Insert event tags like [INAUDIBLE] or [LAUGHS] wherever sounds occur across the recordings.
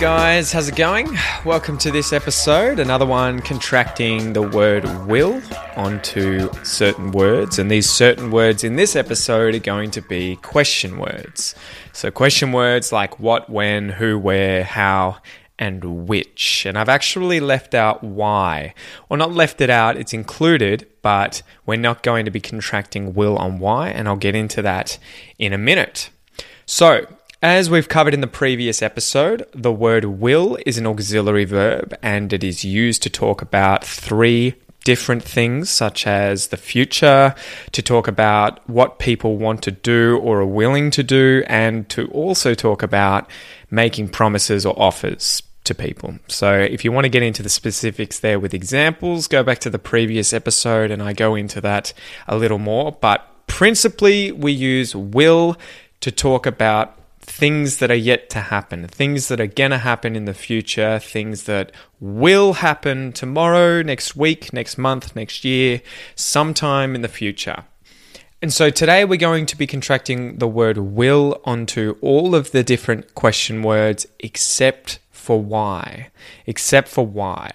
Guys, how's it going? Welcome to this episode. Another one contracting the word will onto certain words. And these certain words in this episode are going to be question words. So, question words like what, when, who, where, how, and which. And I've actually left out why. Well, not left it out, it's included, but we're not going to be contracting will on why. And I'll get into that in a minute. So, as we've covered in the previous episode, the word will is an auxiliary verb and it is used to talk about three different things, such as the future, to talk about what people want to do or are willing to do, and to also talk about making promises or offers to people. So, if you want to get into the specifics there with examples, go back to the previous episode and I go into that a little more. But principally, we use will to talk about things that are yet to happen, things that are going to happen in the future, things that will happen tomorrow, next week, next month, next year, sometime in the future. And so today we're going to be contracting the word will onto all of the different question words except for why. Except for why.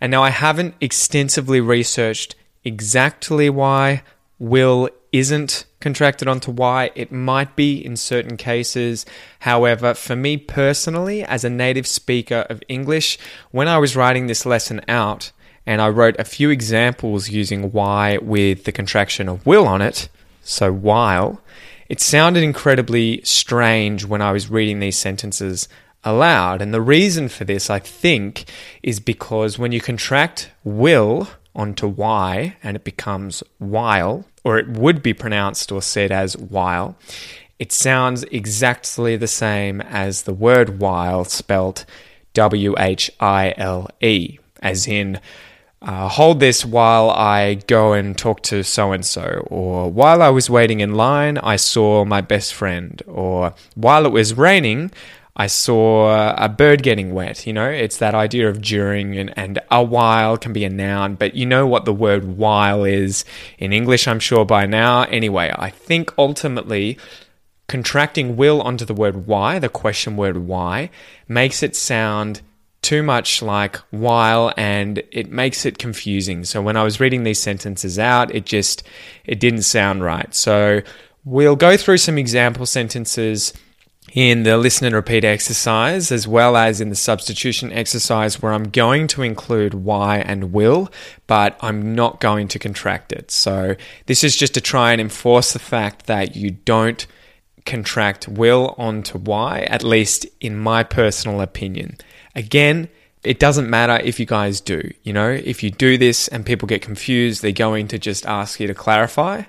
And now I haven't extensively researched exactly why will isn't contracted onto why. It might be in certain cases. However, for me personally, as a native speaker of English, when I was writing this lesson out and I wrote a few examples using why with the contraction of will on it, so while, it sounded incredibly strange when I was reading these sentences aloud. And the reason for this, I think, is because when you contract will onto why and it becomes while, or it would be pronounced or said as while, it sounds exactly the same as the word while spelt W H I L E, as in, uh, hold this while I go and talk to so and so, or while I was waiting in line, I saw my best friend, or while it was raining, I saw a bird getting wet. You know, it's that idea of during and, and a while can be a noun, but you know what the word while is in English, I'm sure by now. Anyway, I think ultimately contracting will onto the word why, the question word why, makes it sound too much like while and it makes it confusing. So when I was reading these sentences out, it just it didn't sound right. So we'll go through some example sentences in the listen and repeat exercise, as well as in the substitution exercise, where I'm going to include why and will, but I'm not going to contract it. So, this is just to try and enforce the fact that you don't contract will onto why, at least in my personal opinion. Again, it doesn't matter if you guys do. You know, if you do this and people get confused, they're going to just ask you to clarify.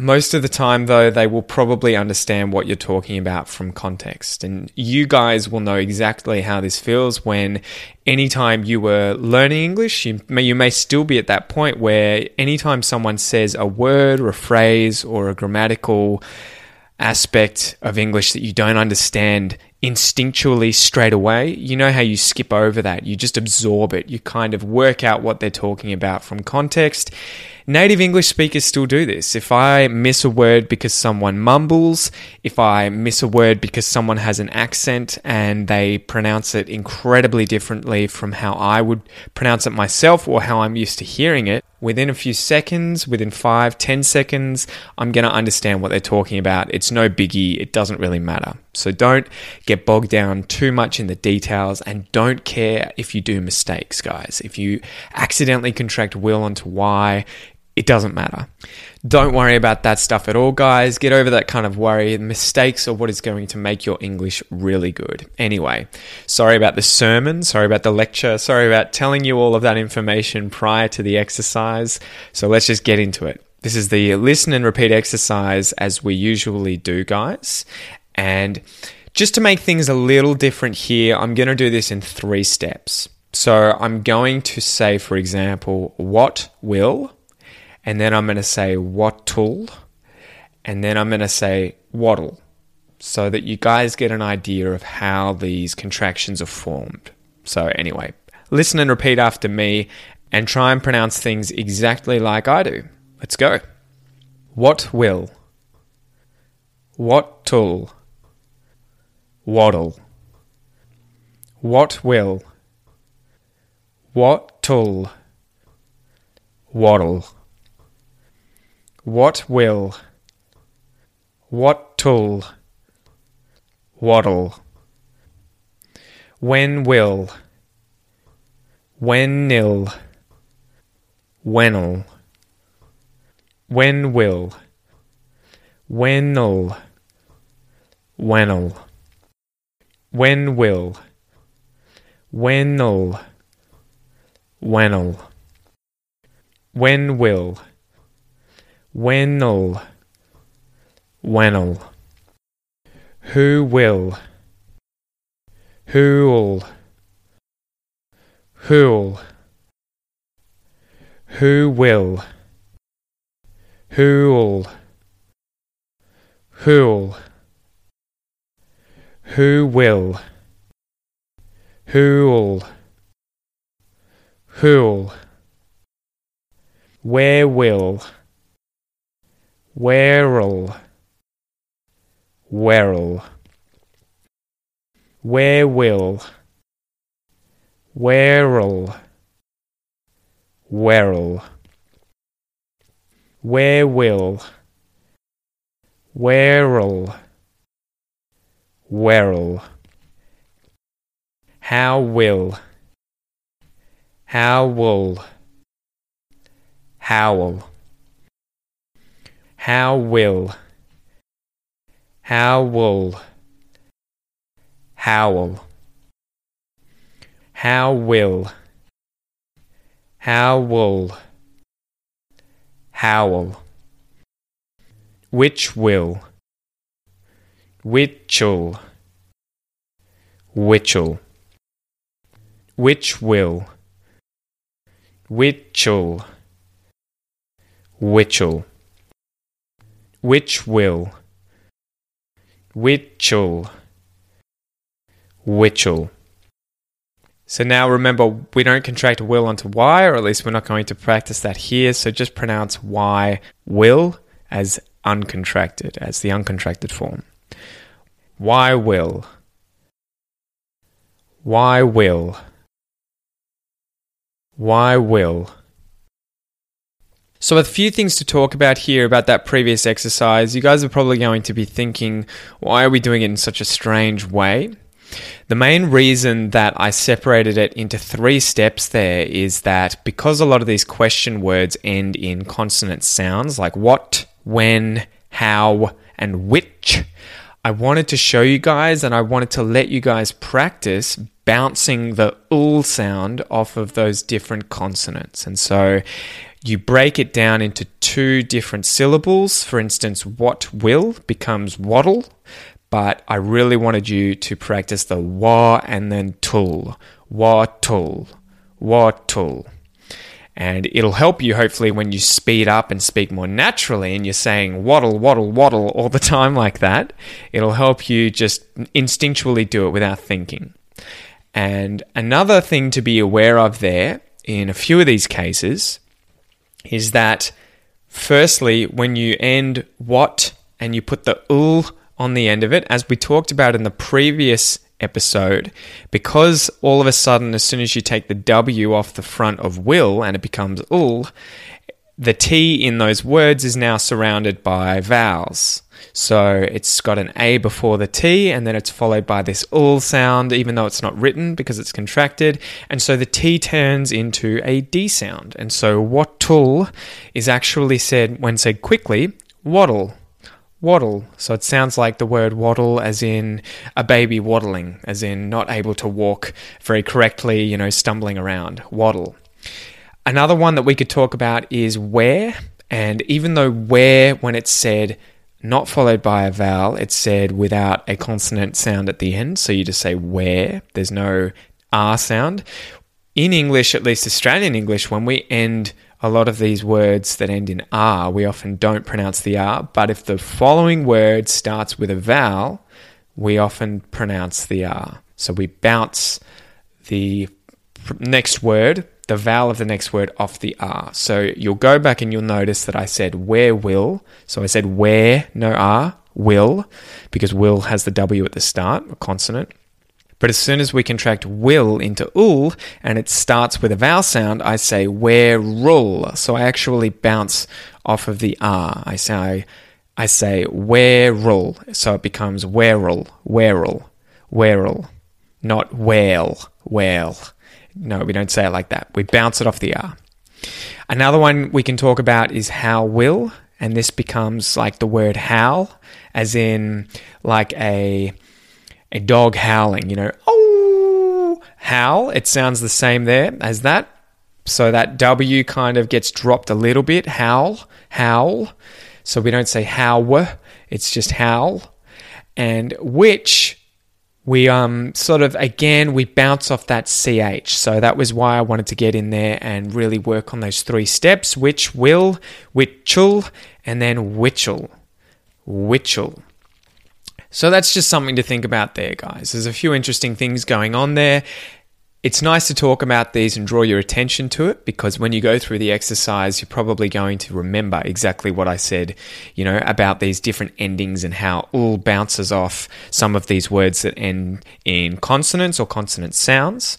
Most of the time, though, they will probably understand what you're talking about from context. And you guys will know exactly how this feels when anytime you were learning English, you may, you may still be at that point where anytime someone says a word or a phrase or a grammatical aspect of English that you don't understand instinctually straight away, you know how you skip over that. You just absorb it. You kind of work out what they're talking about from context Native English speakers still do this. If I miss a word because someone mumbles, if I miss a word because someone has an accent and they pronounce it incredibly differently from how I would pronounce it myself or how I'm used to hearing it, within a few seconds, within five, ten seconds, I'm going to understand what they're talking about. It's no biggie. It doesn't really matter. So don't get bogged down too much in the details and don't care if you do mistakes, guys. If you accidentally contract will onto why, it doesn't matter. Don't worry about that stuff at all, guys. Get over that kind of worry. Mistakes are what is going to make your English really good. Anyway, sorry about the sermon. Sorry about the lecture. Sorry about telling you all of that information prior to the exercise. So let's just get into it. This is the listen and repeat exercise as we usually do, guys. And just to make things a little different here, I'm going to do this in three steps. So I'm going to say, for example, what will, and then I'm going to say what'll, and then I'm going to say what'll, so that you guys get an idea of how these contractions are formed. So, anyway, listen and repeat after me and try and pronounce things exactly like I do. Let's go. What will? What'll? Waddle. What will? What'll? Waddle. What will? What'll? Waddle. When will? When nil? When'll? When will? When'll? When'll? When will? When'll? When'll? When will? When'll? When'll? Who will? Who'll? Who'll? Who will? Who'll? Who'll? Who will? Who'll? Who'll? Where will? Where'll? Where'll? Where will? Where'll? Where'll? Where will? Where'll? Where'll? How will? How will? Howl. How will? How will? Howl. How will? How will? Howl. Which will? Which'll. Which'll. Which will? Which'll. Which'll. Which will? Which'll. Which'll. So now remember, we don't contract will onto y, or at least we're not going to practice that here. So just pronounce y will as uncontracted, as the uncontracted form. Y will. Y will. Y will. So, a few things to talk about here about that previous exercise. You guys are probably going to be thinking, why are we doing it in such a strange way? The main reason that I separated it into three steps there is that because a lot of these question words end in consonant sounds like what, when, how, and which, I wanted to show you guys and I wanted to let you guys practice bouncing the ul sound off of those different consonants. And so you break it down into two different syllables. For instance, what will becomes waddle, but I really wanted you to practice the wa and then tul, wa tul, wa tul. And it'll help you hopefully when you speed up and speak more naturally and you're saying waddle, waddle, waddle all the [LAUGHS] time like that. It'll help you just instinctually do it without thinking. And another thing to be aware of there in a few of these cases is that firstly, when you end what and you put the ul on the end of it, as we talked about in the previous episode, because all of a sudden, as soon as you take the W off the front of will and it becomes ul, the T in those words is now surrounded by vowels. So it's got an A before the T, and then it's followed by this ul sound, even though it's not written because it's contracted. And so the T turns into a D sound. And so wattul is actually said, when said quickly, waddle. Waddle. So it sounds like the word waddle as in a baby waddling, as in not able to walk very correctly, you know, stumbling around. Waddle. Another one that we could talk about is where And even though where, when it's said not followed by a vowel, it's said without a consonant sound at the end. So you just say where, there's no R sound. In English, at least Australian English, when we end a lot of these words that end in R, we often don't pronounce the R. But if the following word starts with a vowel, we often pronounce the R. So we bounce the next word, the vowel of the next word off the R. So you'll go back and you'll notice that I said where will. So I said where, no R, will, because will has the W at the start, a consonant. But as soon as we contract will into ul and it starts with a vowel sound, I say where rule. So I actually bounce off of the R. I say I say where rule. So it becomes wherel, wherel, wherel, not whale, whale. No, we don't say it like that. We bounce it off the R. Another one we can talk about is how will, and this becomes like the word howl, as in like a a dog howling, you know, oh, howl. It sounds the same there as that. So that W kind of gets dropped a little bit. Howl, howl. So we don't say how, it's just howl. And which we um sort of again we bounce off that ch so that was why i wanted to get in there and really work on those three steps which will whichul and then whichel whichel so that's just something to think about there, guys. There's a few interesting things going on there. It's nice to talk about these and draw your attention to it because when you go through the exercise, you're probably going to remember exactly what I said, you know, about these different endings and how all bounces off some of these words that end in consonants or consonant sounds.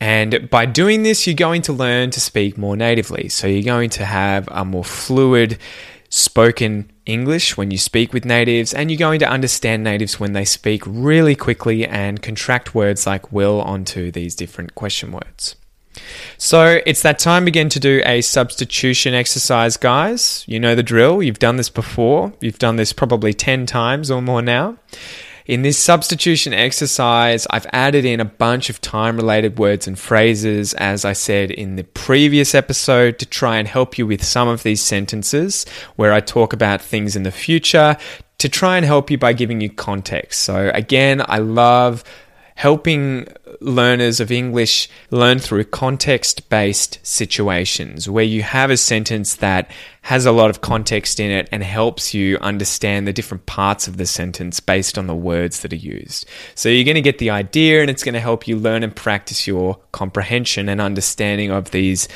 And by doing this, you're going to learn to speak more natively. So you're going to have a more fluid spoken English when you speak with natives, and you're going to understand natives when they speak really quickly and contract words like will onto these different question words. So it's that time again to do a substitution exercise, guys. You know the drill. You've done this before. You've done this probably 10 times or more now. In this substitution exercise, I've added in a bunch of time related words and phrases, as I said in the previous episode, to try and help you with some of these sentences where I talk about things in the future to try and help you by giving you context. So, again, I love helping learners of English learn through context based situations where you have a sentence that has a lot of context in it and helps you understand the different parts of the sentence based on the words that are used. So you're going to get the idea and it's going to help you learn and practice your comprehension and understanding of these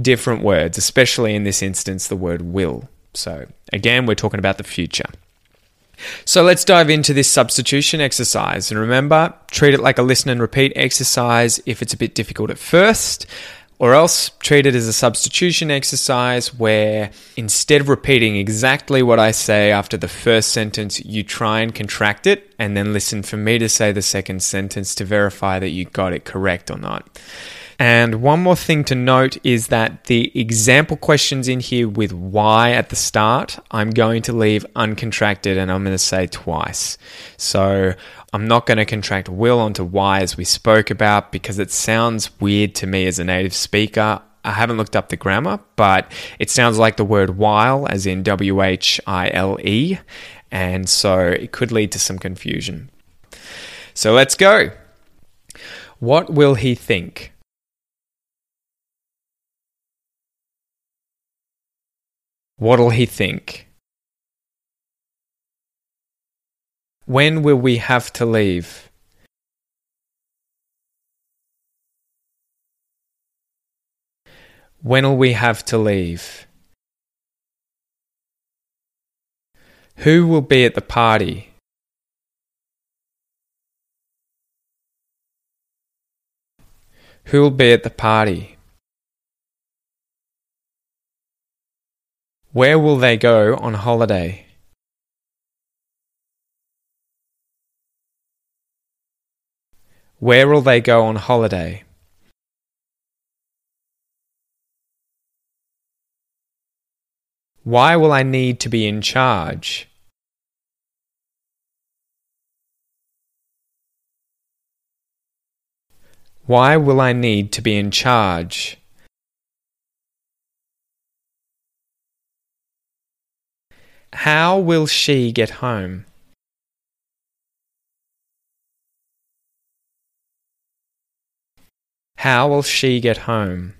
different words, especially in this instance, the word will. So again, we're talking about the future. So let's dive into this substitution exercise. And remember, treat it like a listen and repeat exercise if it's a bit difficult at first, or else treat it as a substitution exercise where instead of repeating exactly what I say after the first sentence, you try and contract it and then listen for me to say the second sentence to verify that you got it correct or not. And one more thing to note is that the example questions in here with why at the start, I'm going to leave uncontracted and I'm going to say twice. So I'm not going to contract will onto why as we spoke about because it sounds weird to me as a native speaker. I haven't looked up the grammar, but it sounds like the word while, as in W H I L E, and so it could lead to some confusion. So let's go. What will he think? What'll he think? When will we have to leave? When'll we have to leave? Who will be at the party? Who will be at the party? Where will they go on holiday? Where will they go on holiday? Why will I need to be in charge? Why will I need to be in charge? How will she get home? How will she get home?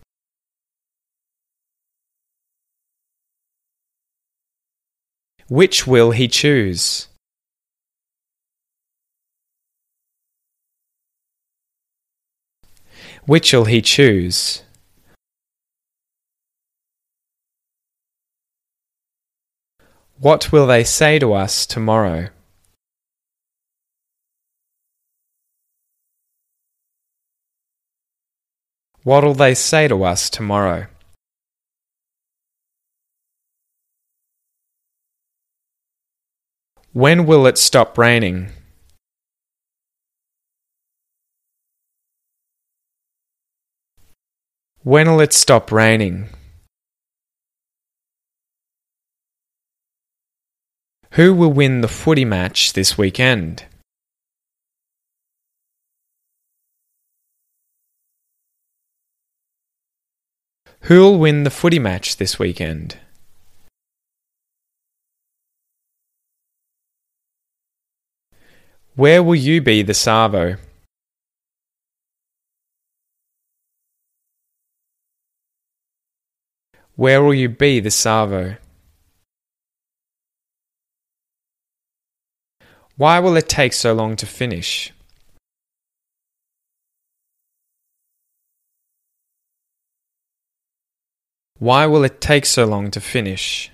Which will he choose? Which'll he choose? What will they say to us tomorrow? What'll they say to us tomorrow? When will it stop raining? When'll it stop raining? Who will win the footy match this weekend? Who'll win the footy match this weekend? Where will you be this arvo? Where will you be this arvo? Why will it take so long to finish? Why will it take so long to finish?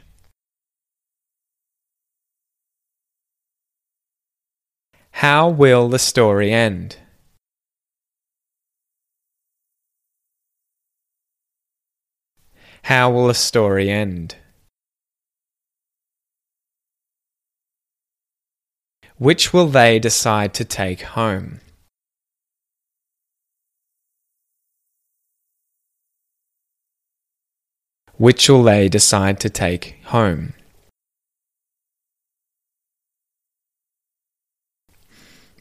How will the story end? How will the story end? Which will they decide to take home? Which will they decide to take home?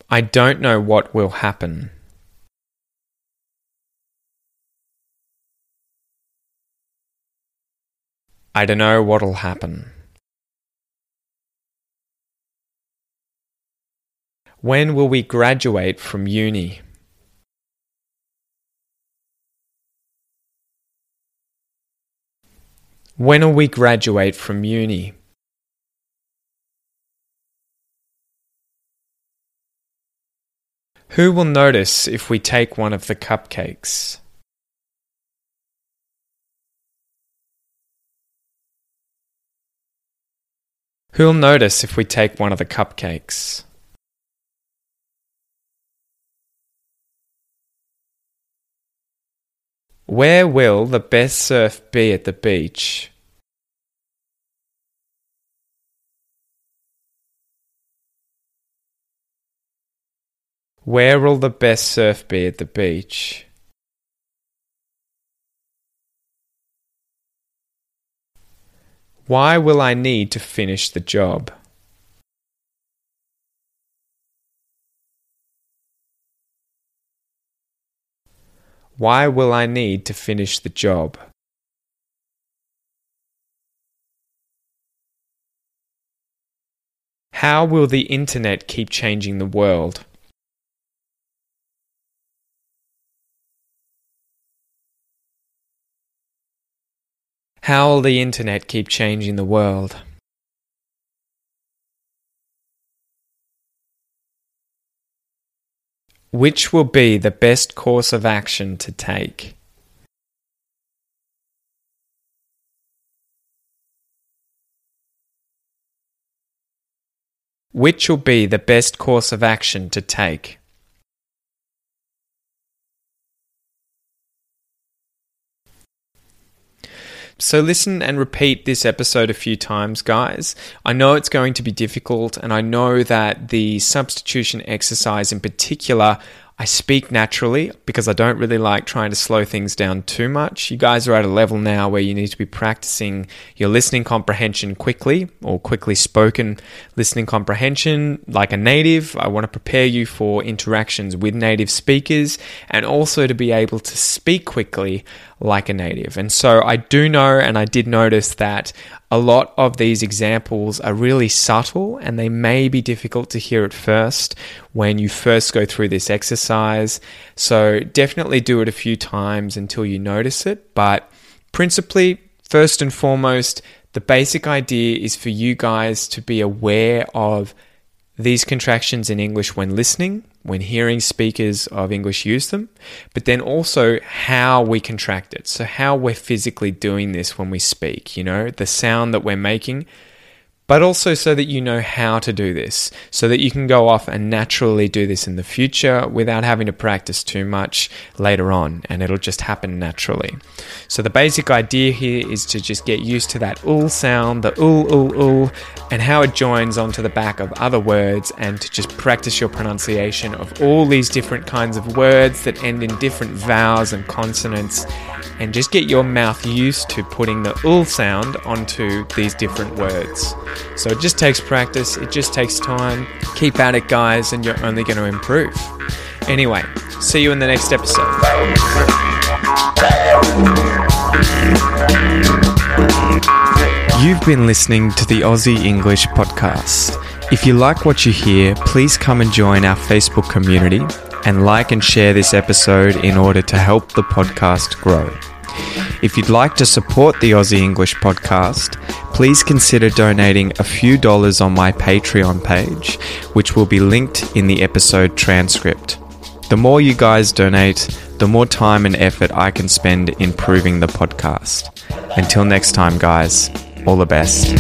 I don't know what will happen. I don't know what'll happen. When will we graduate from uni? When will we graduate from uni? Who will notice if we take one of the cupcakes? Who'll notice if we take one of the cupcakes? Where will the best surf be at the beach? Where will the best surf be at the beach? Why will I need to finish the job? Why will I need to finish the job? How will the internet keep changing the world? How will the internet keep changing the world? Which will be the best course of action to take? Which will be the best course of action to take? So listen and repeat this episode a few times, guys. I know it's going to be difficult, and I know that the substitution exercise in particular I speak naturally because I don't really like trying to slow things down too much. You guys are at a level now where you need to be practicing your listening comprehension quickly or quickly spoken listening comprehension like a native. I want to prepare you for interactions with native speakers and also to be able to speak quickly like a native. And so I do know and I did notice that a lot of these examples are really subtle and they may be difficult to hear at first when you first go through this exercise. So definitely do it a few times until you notice it. But principally, first and foremost, the basic idea is for you guys to be aware of these contractions in English when listening, when hearing speakers of English use them, but then also how we contract it. So, how we're physically doing this when we speak, you know, the sound that we're making but also so that you know how to do this, so that you can go off and naturally do this in the future without having to practice too much later on, and it'll just happen naturally. So, the basic idea here is to just get used to that ul sound, the ul, ul, ul, and how it joins onto the back of other words, and to just practice your pronunciation of all these different kinds of words that end in different vowels and consonants and just get your mouth used to putting the ul sound onto these different words. So it just takes practice, it just takes time. Keep at it, guys, and you're only going to improve. Anyway, see you in the next episode. You've been listening to the Aussie English Podcast. If you like what you hear, please come and join our Facebook community and like and share this episode in order to help the podcast grow. If you'd like to support the Aussie English podcast, please consider donating a few dollars on my Patreon page, which will be linked in the episode transcript. The more you guys donate, the more time and effort I can spend improving the podcast. Until next time, guys, all the best.